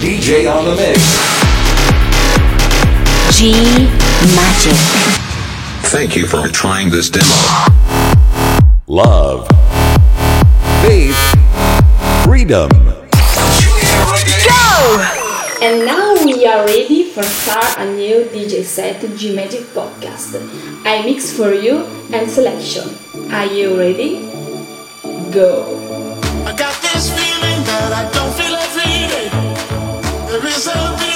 DJ on the mix. G Magic. Thank you for trying this demo. Love. Faith. Freedom. Go! And now we are ready for start a new DJ set G Magic podcast. I mix for you and selection. Are you ready? Go! I got this feeling that I something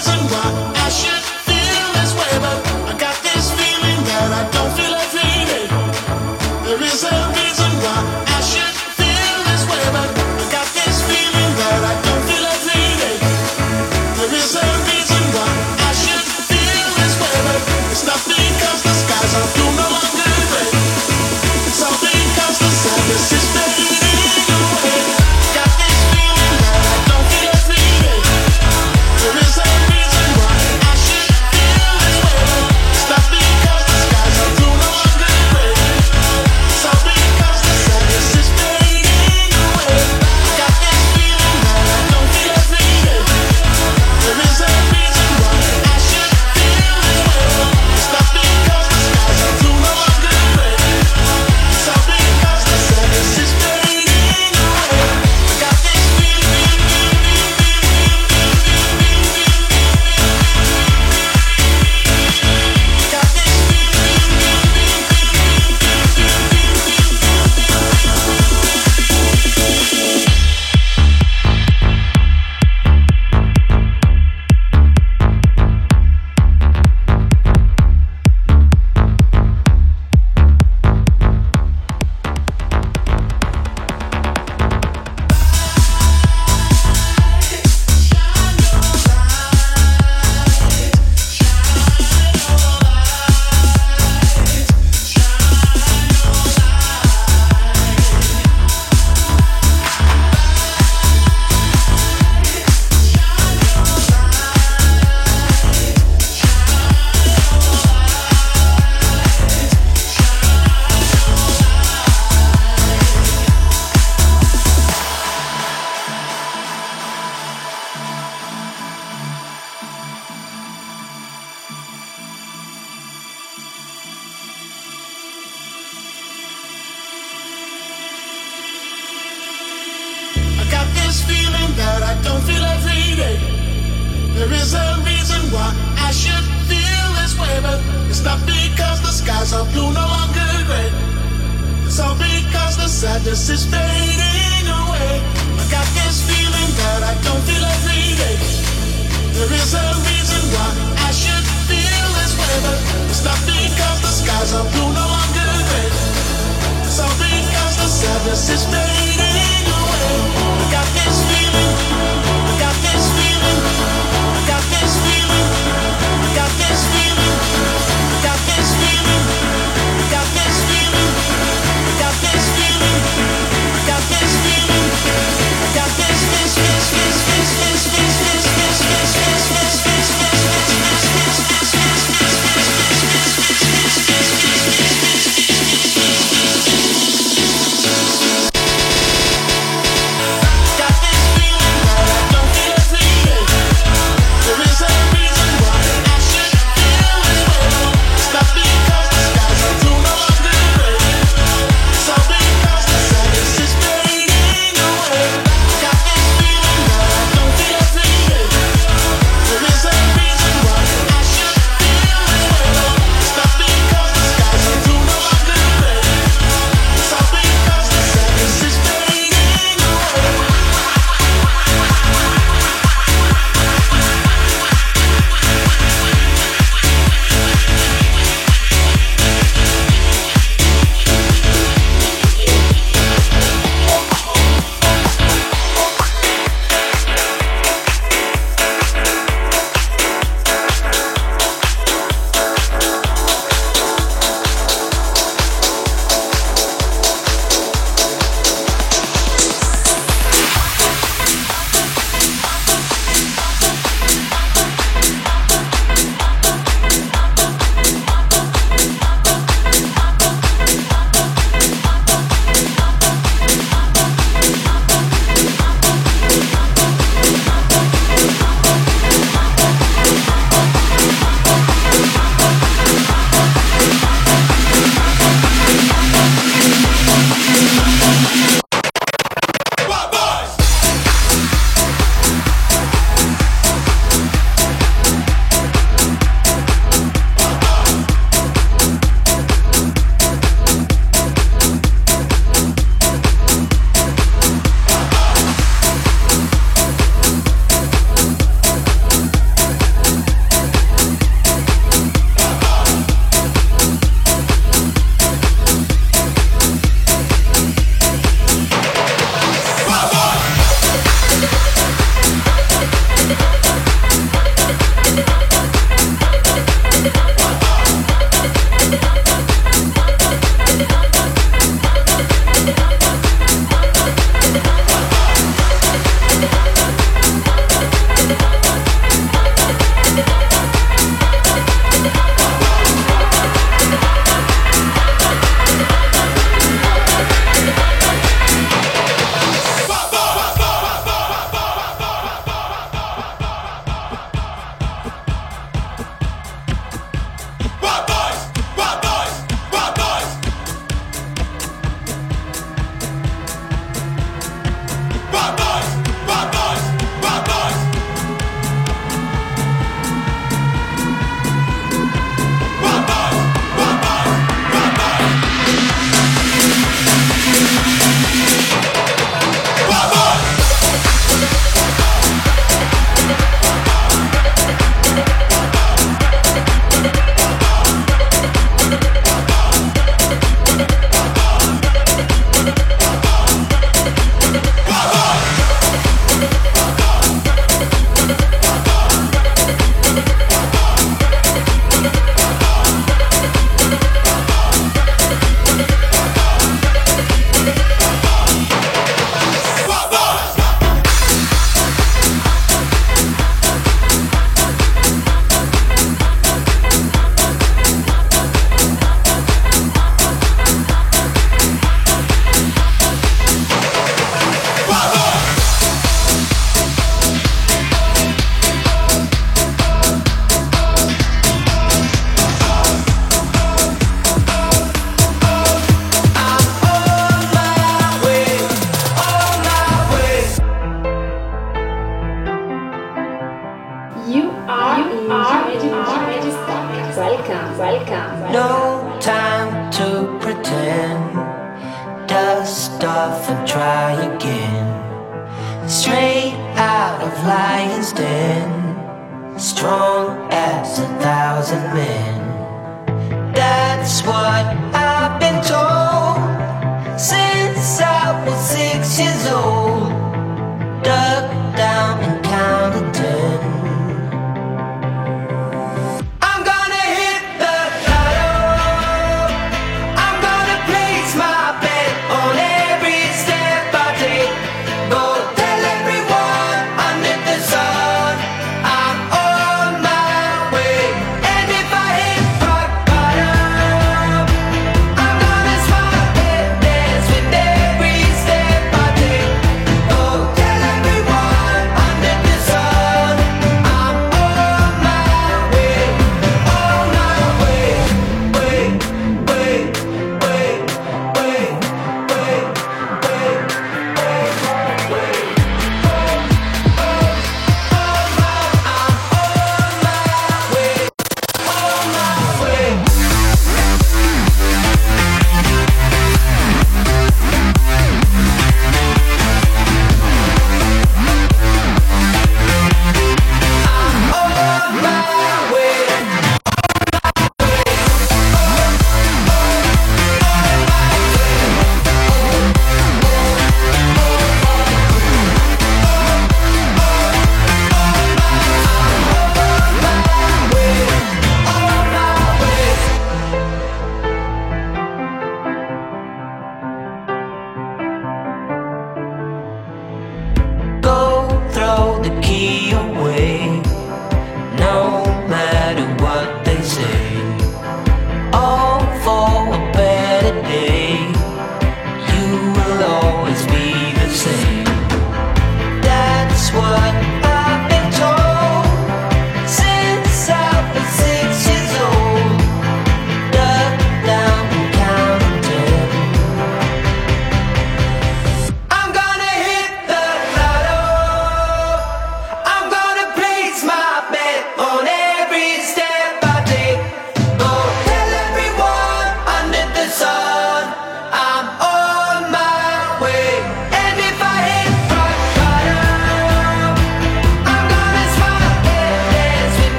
this is me.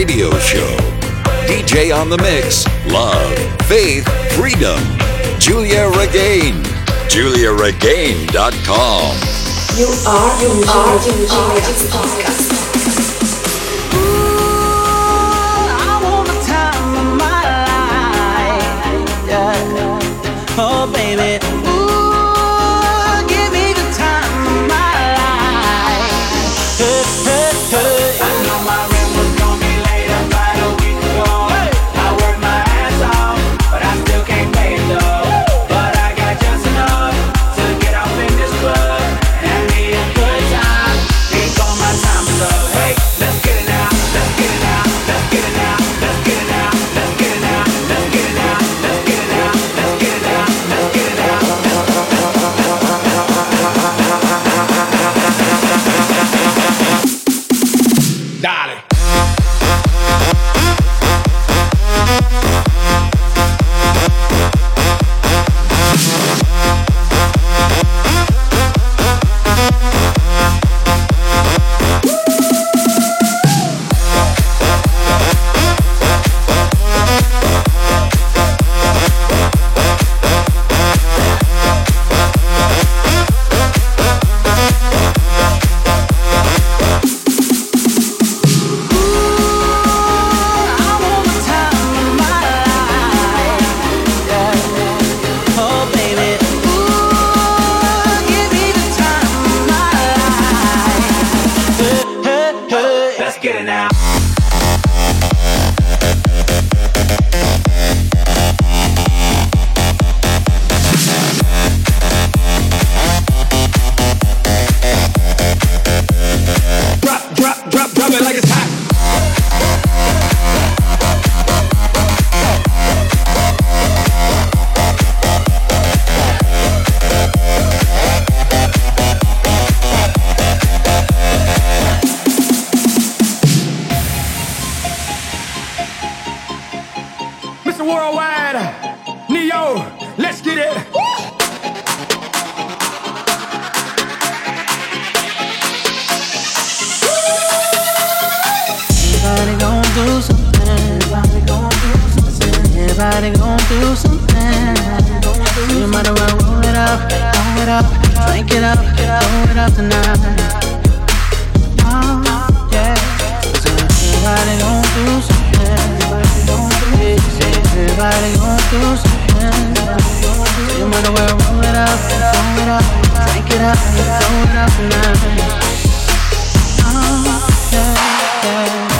radio show. DJ on the mix, love, faith, freedom. Giulia Regain, giuliaregain.com. You are, you are, you are, you are, you are. Everybody gon' do something. You might as roll it up, roll it up, drink it up, roll it up tonight. Oh, yeah. Everybody gon' do something. Everybody gon' do something. Something. You might as roll it up, roll it up, drink it up, roll it up tonight. Oh, yeah, yeah.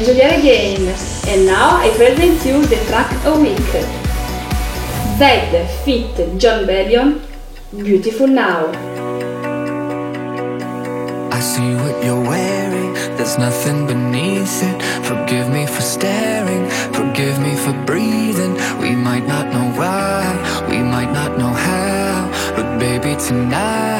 I am Giulia and now I present you the track a week. Zedd fit Jon Bellion, Beautiful Now. I see what you're wearing, there's nothing beneath it. Forgive me for staring, forgive me for breathing. We might not know why, we might not know how. But baby, tonight,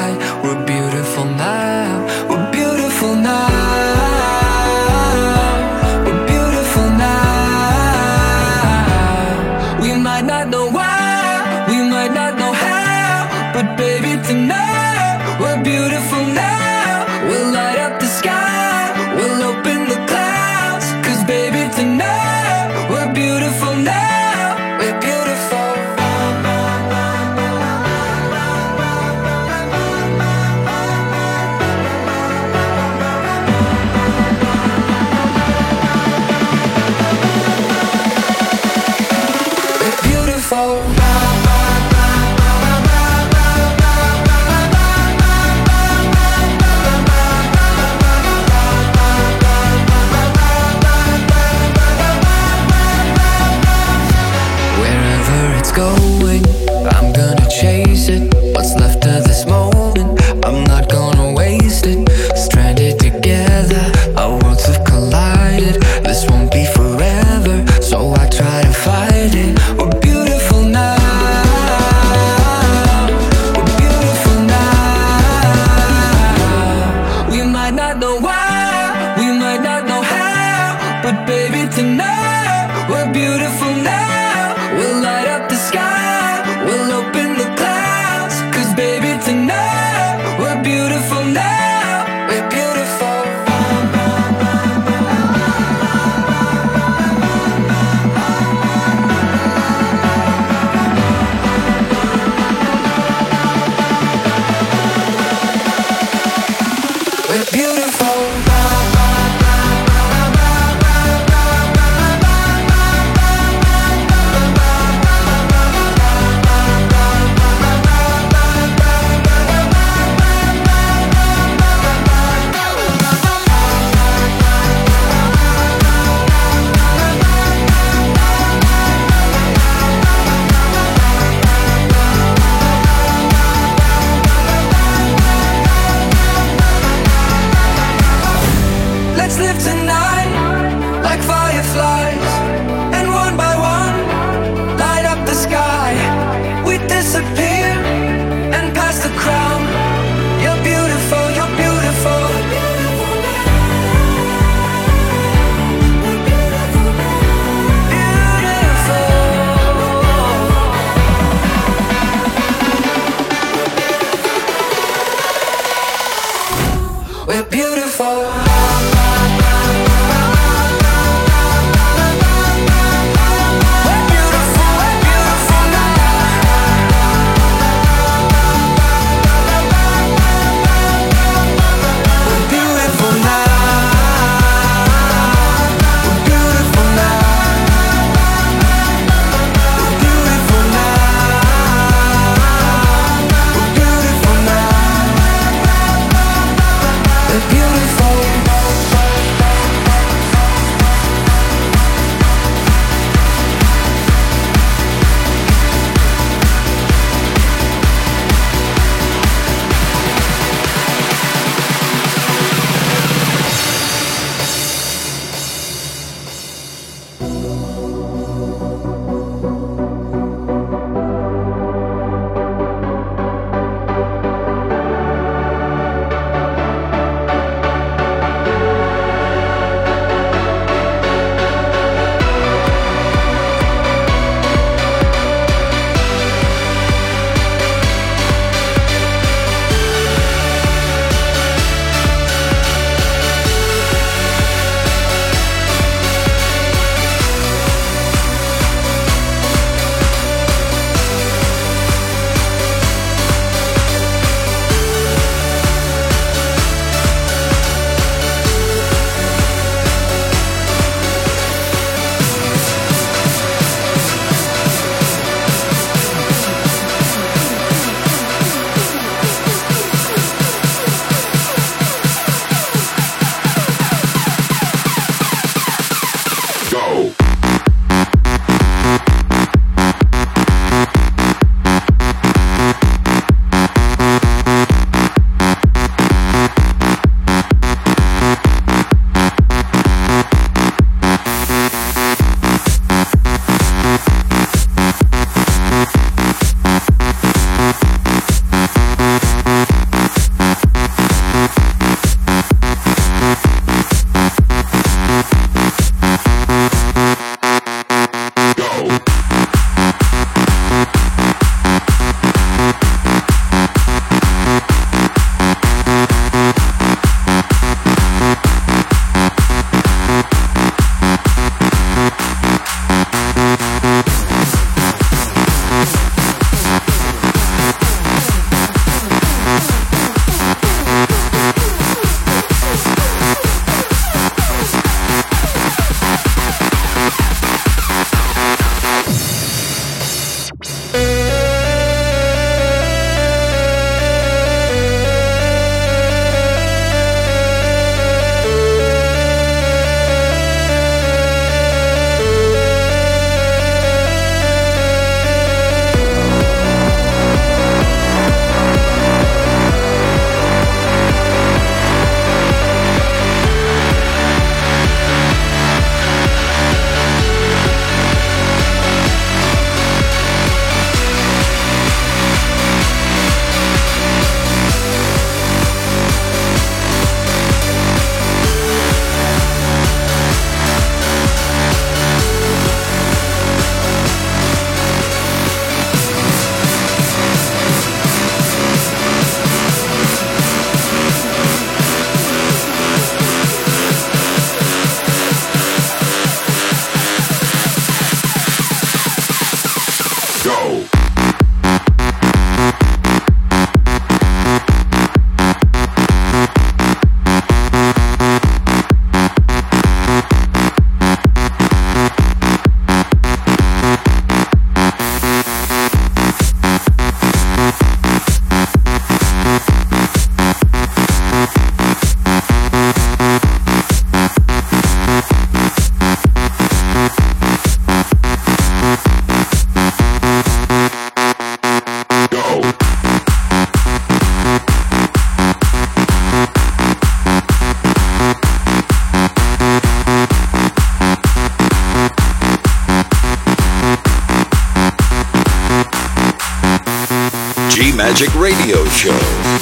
Music Radio Show.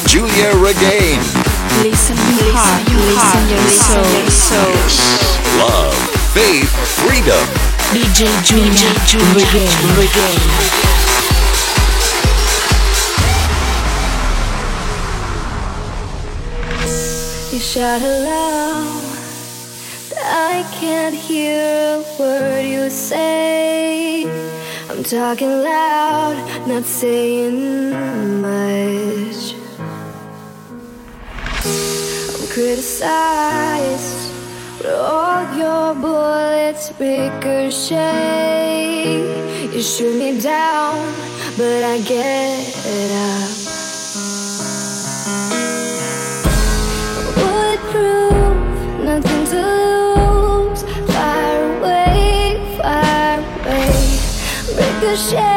Giulia Regain. Listen your heart, listen your soul. soul. Love, faith, freedom. DJ Giulia, Giulia Regain. You shout aloud that I can't hear a word you say talking loud, not saying much. I'm criticized, but all your bullets ricochet. You shoot me down, but I get up. share.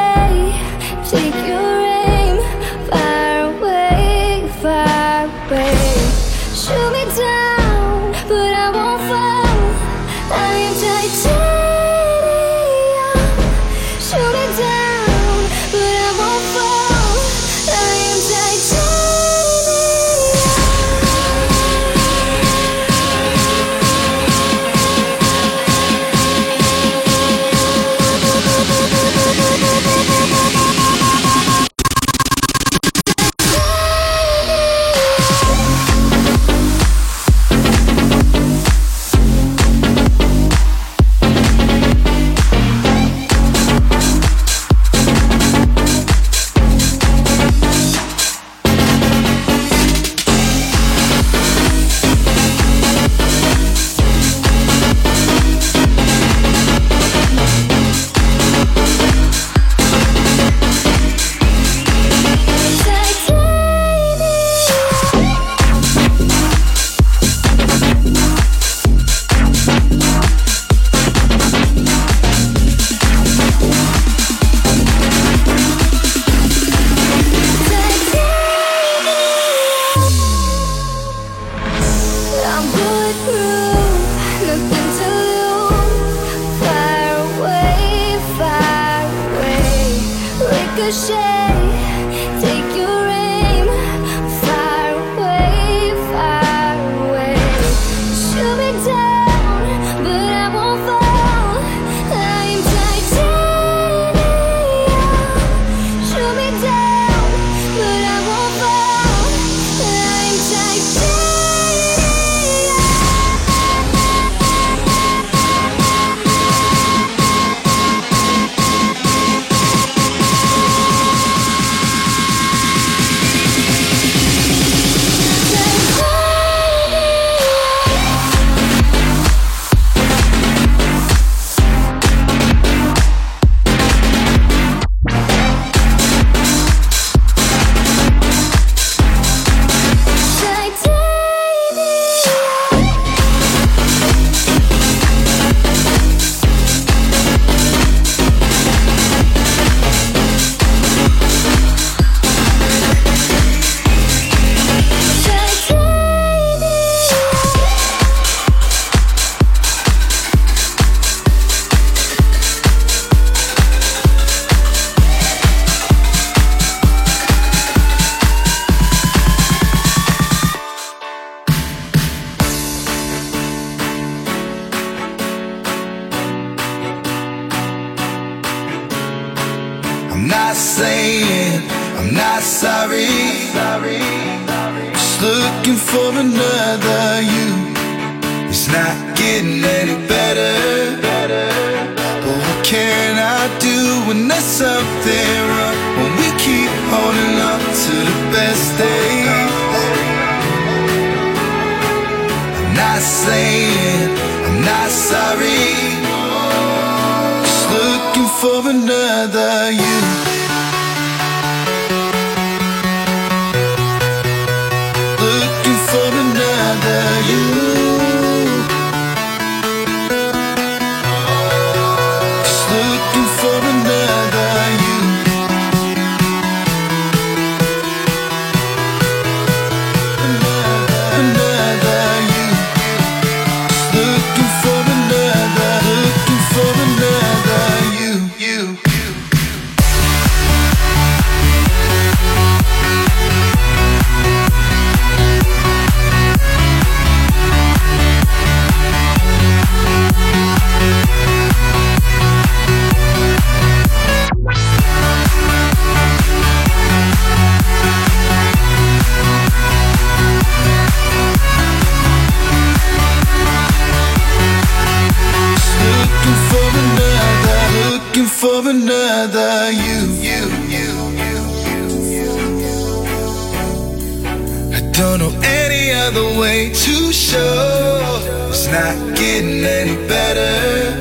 another way to show it's not getting any better.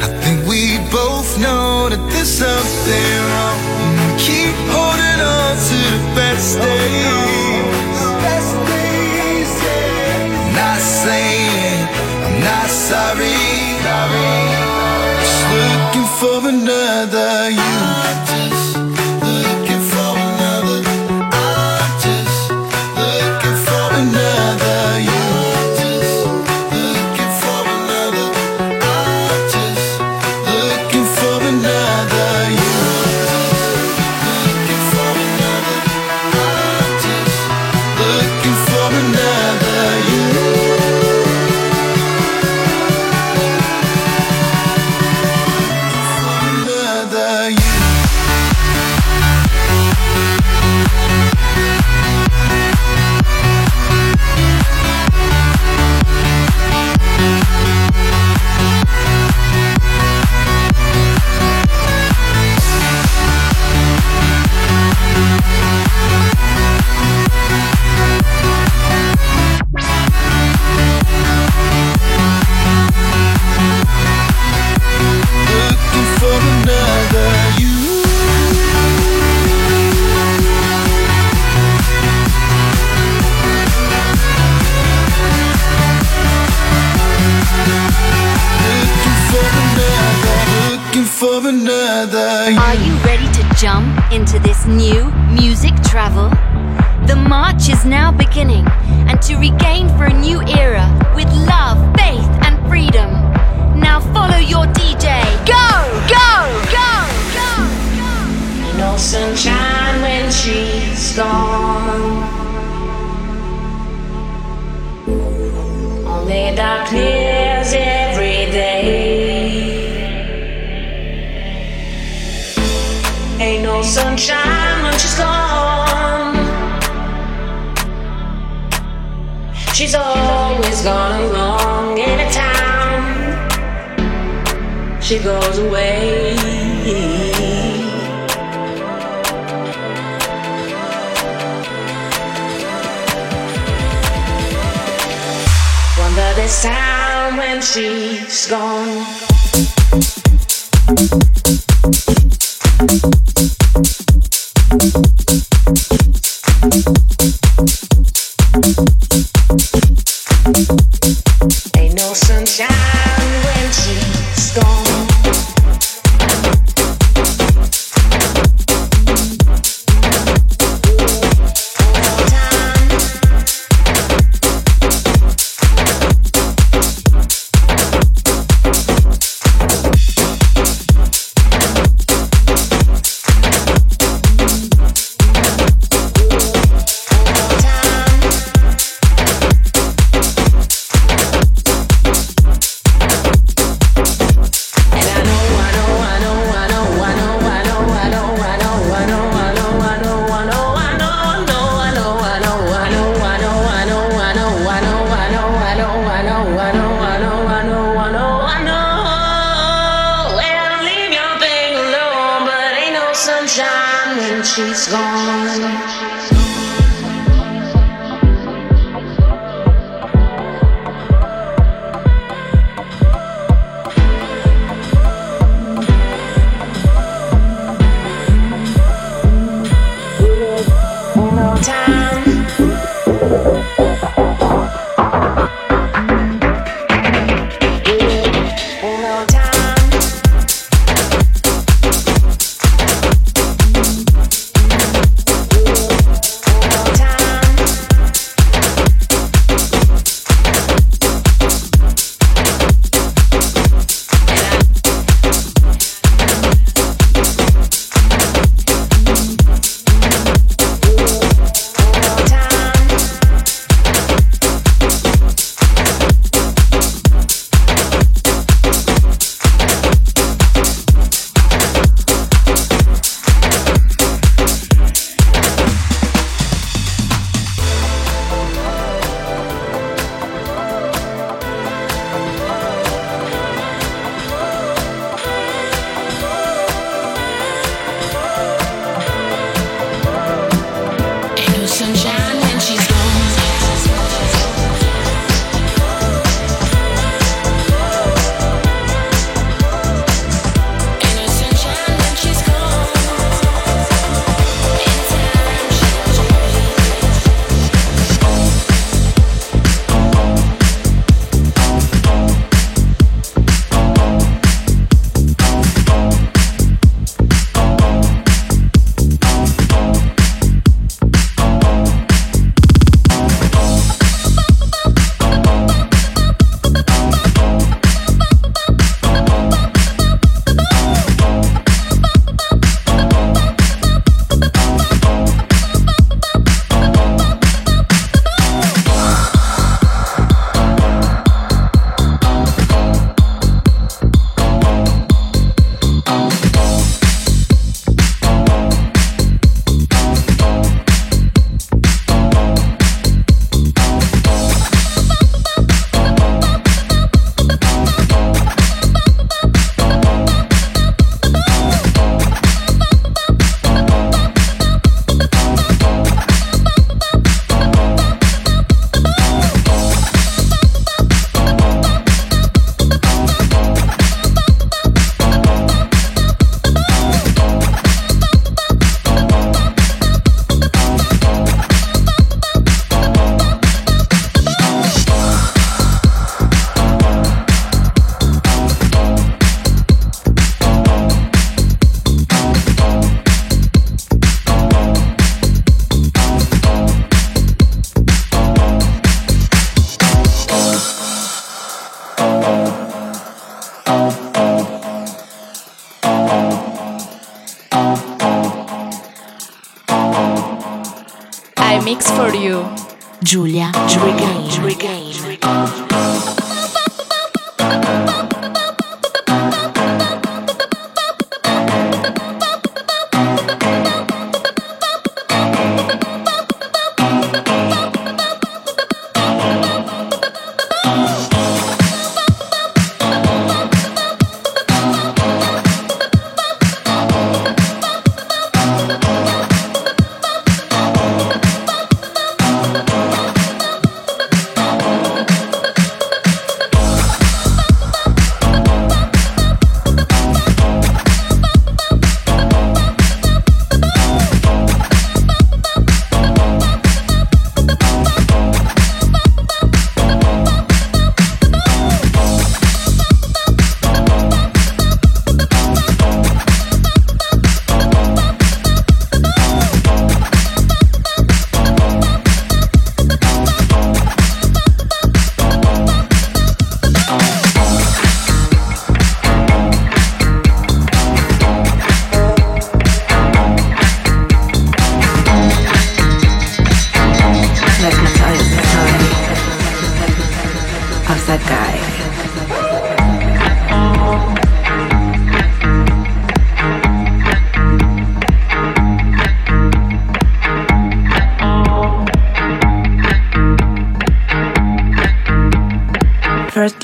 I think we both know that there's something wrong. Keep holding on to the best days. Mix for you. Julia Regain.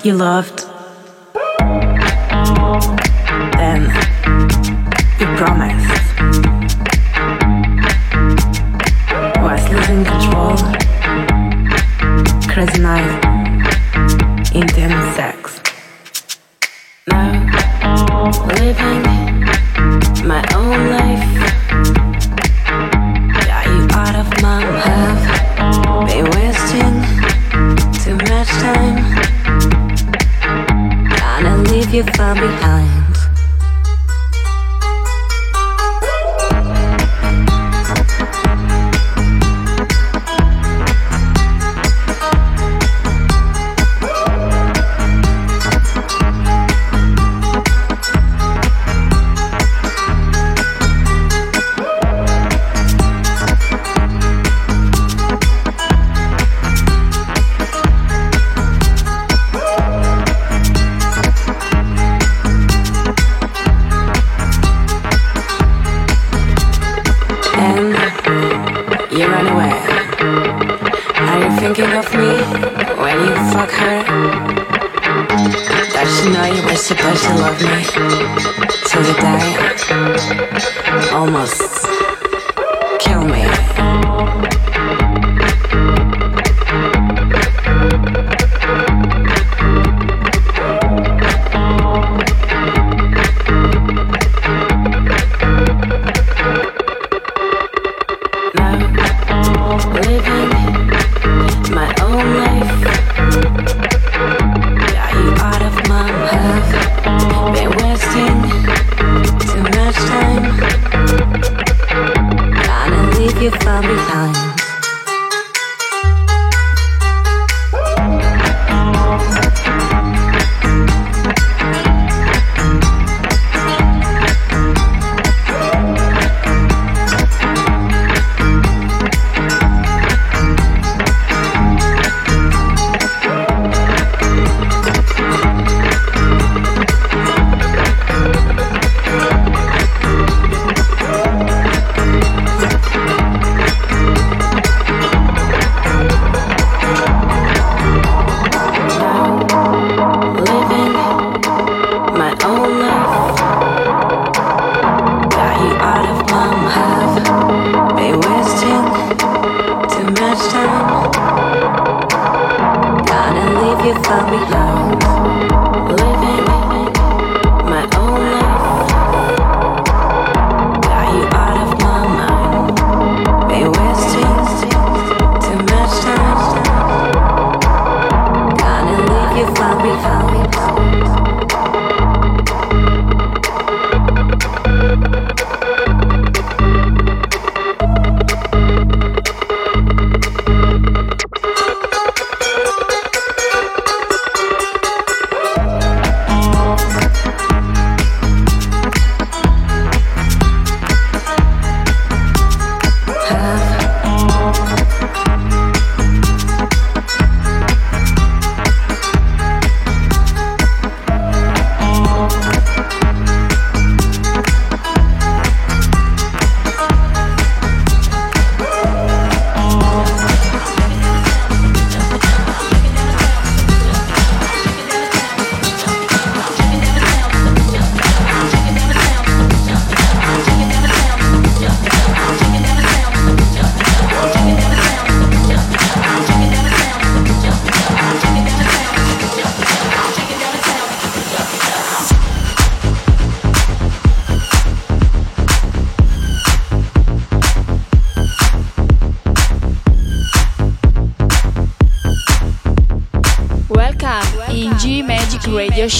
you loved. Then you promised. Was losing control. Crazy night. Intense sex. Now living.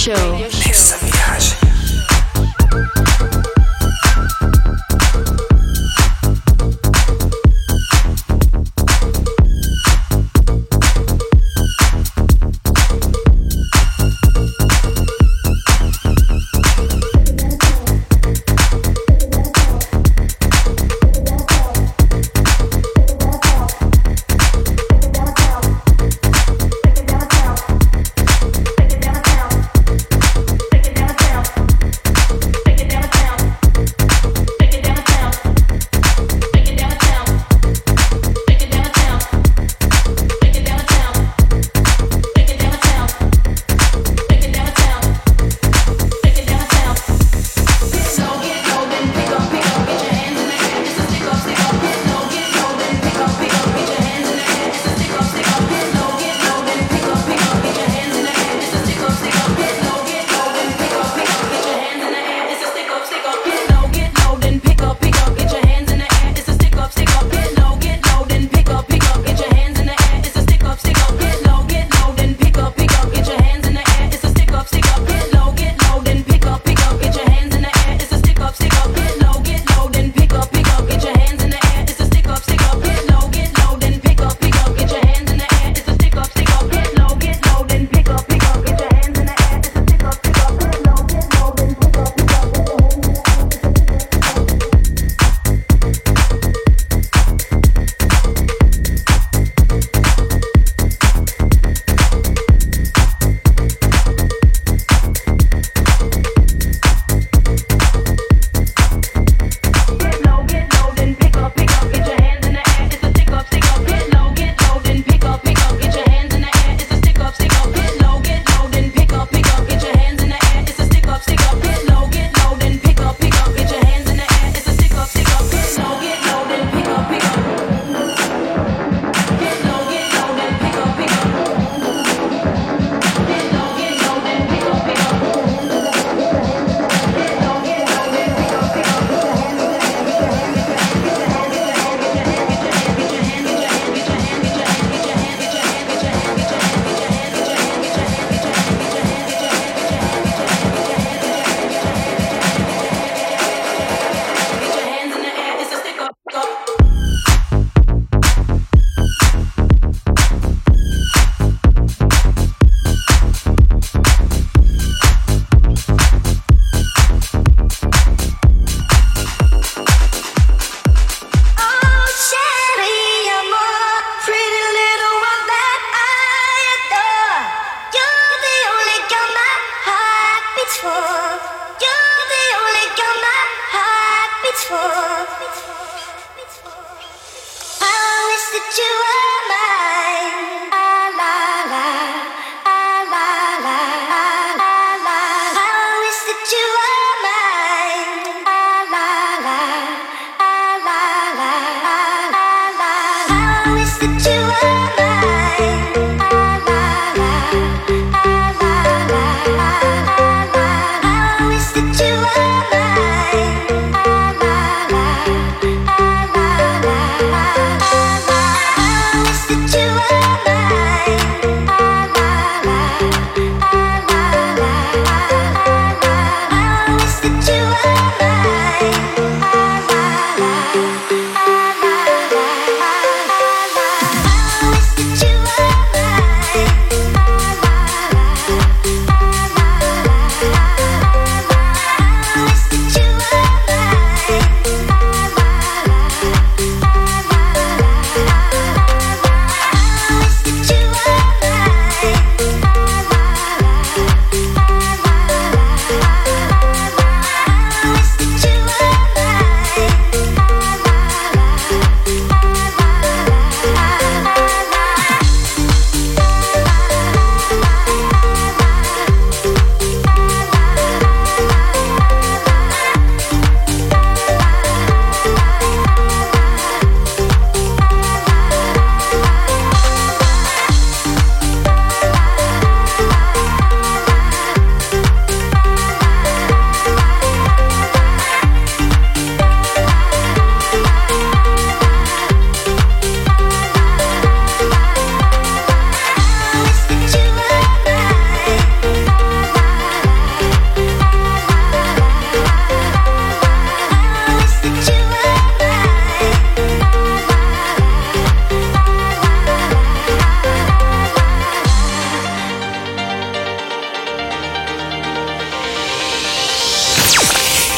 Show.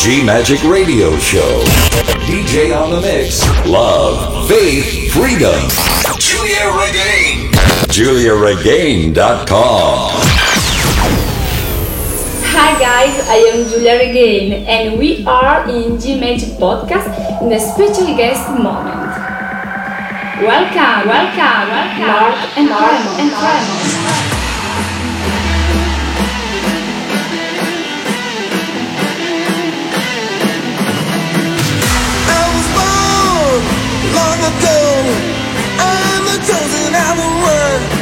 G Magic Radio Show. DJ on the mix. Love, faith, freedom. Giulia Regain. GiuliaRegain.com. Hi guys, I am Giulia Regain and we are in G Magic Podcast in a special guest moment. Welcome, welcome, welcome, Merk and Merk and Kremont. Long ago. I'm the chosen, I will run.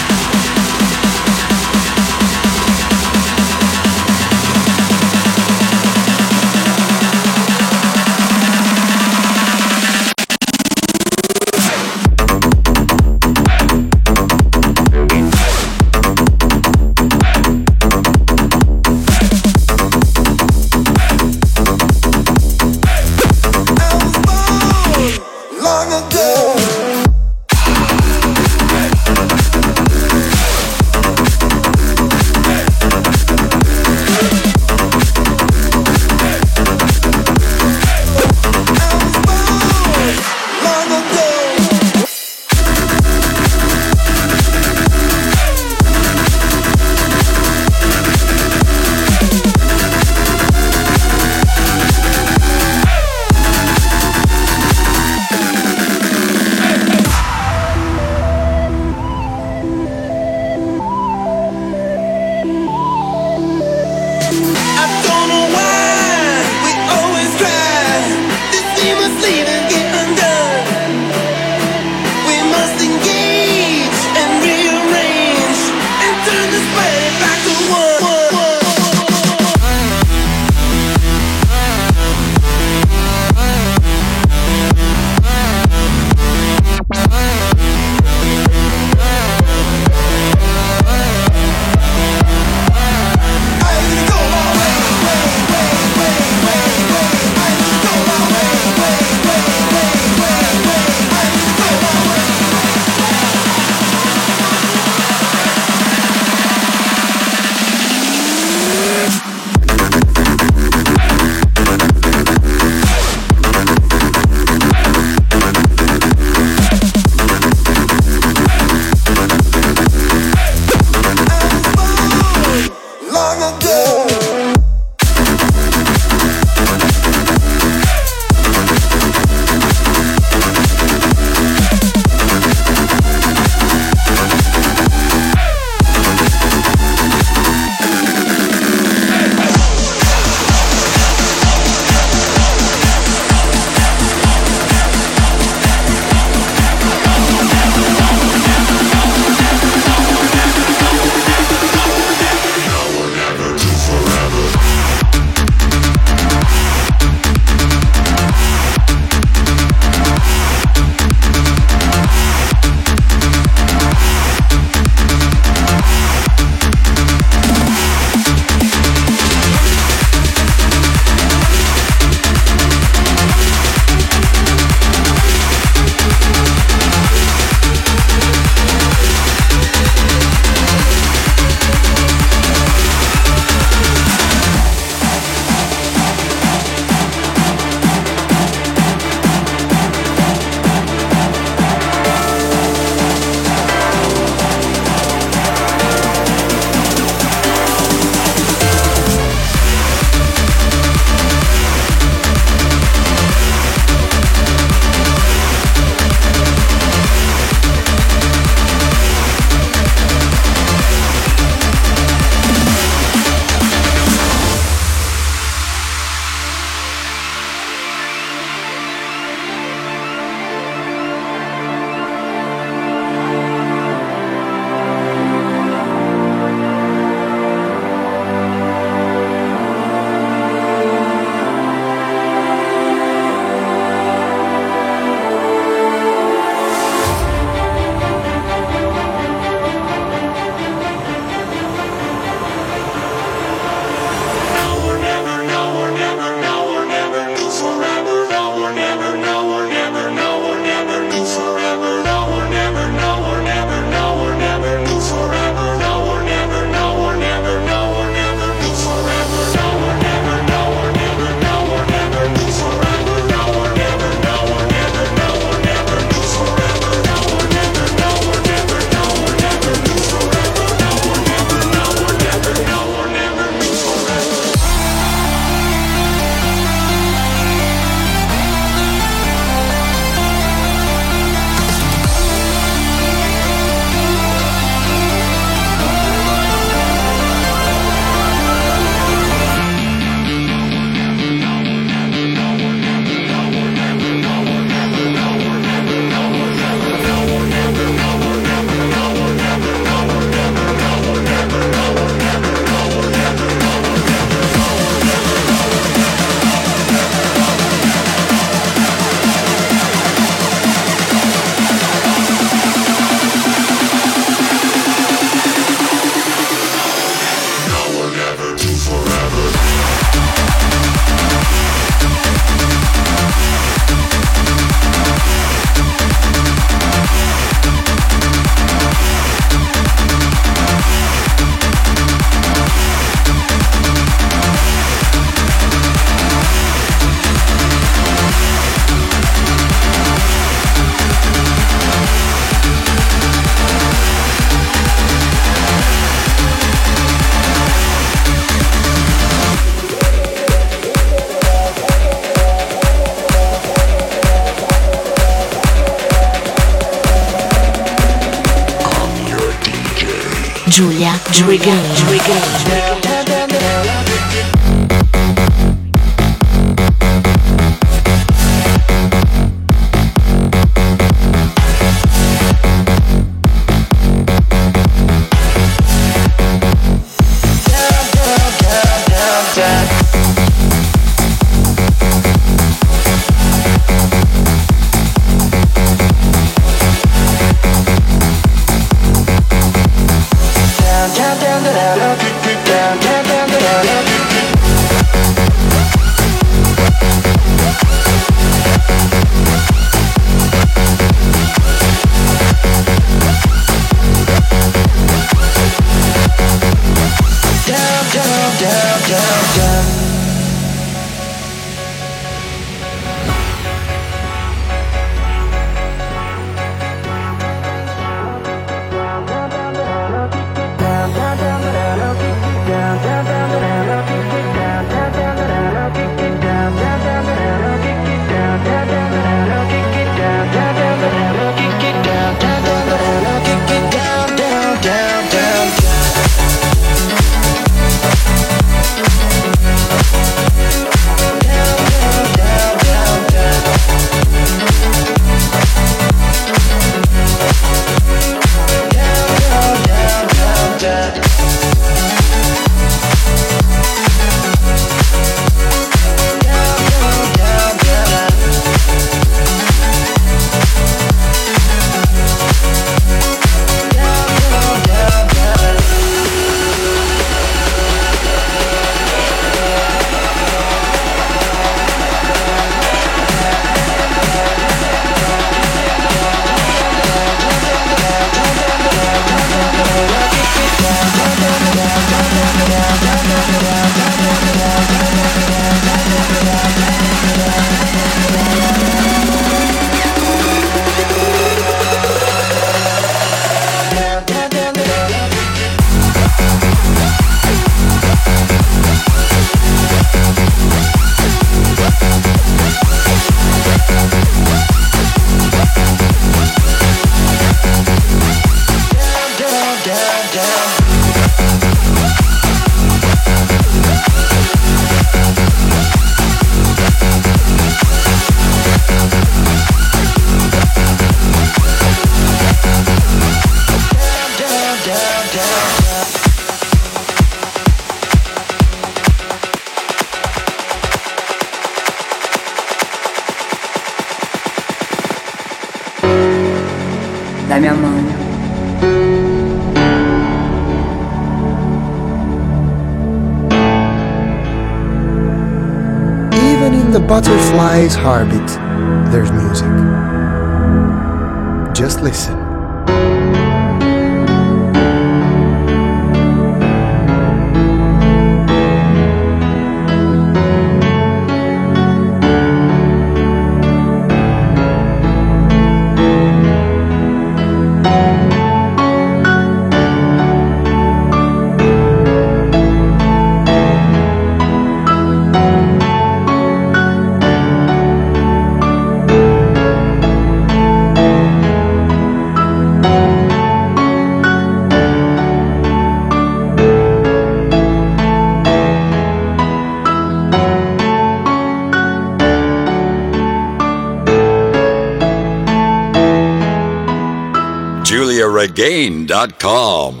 GiuliaRegain.com.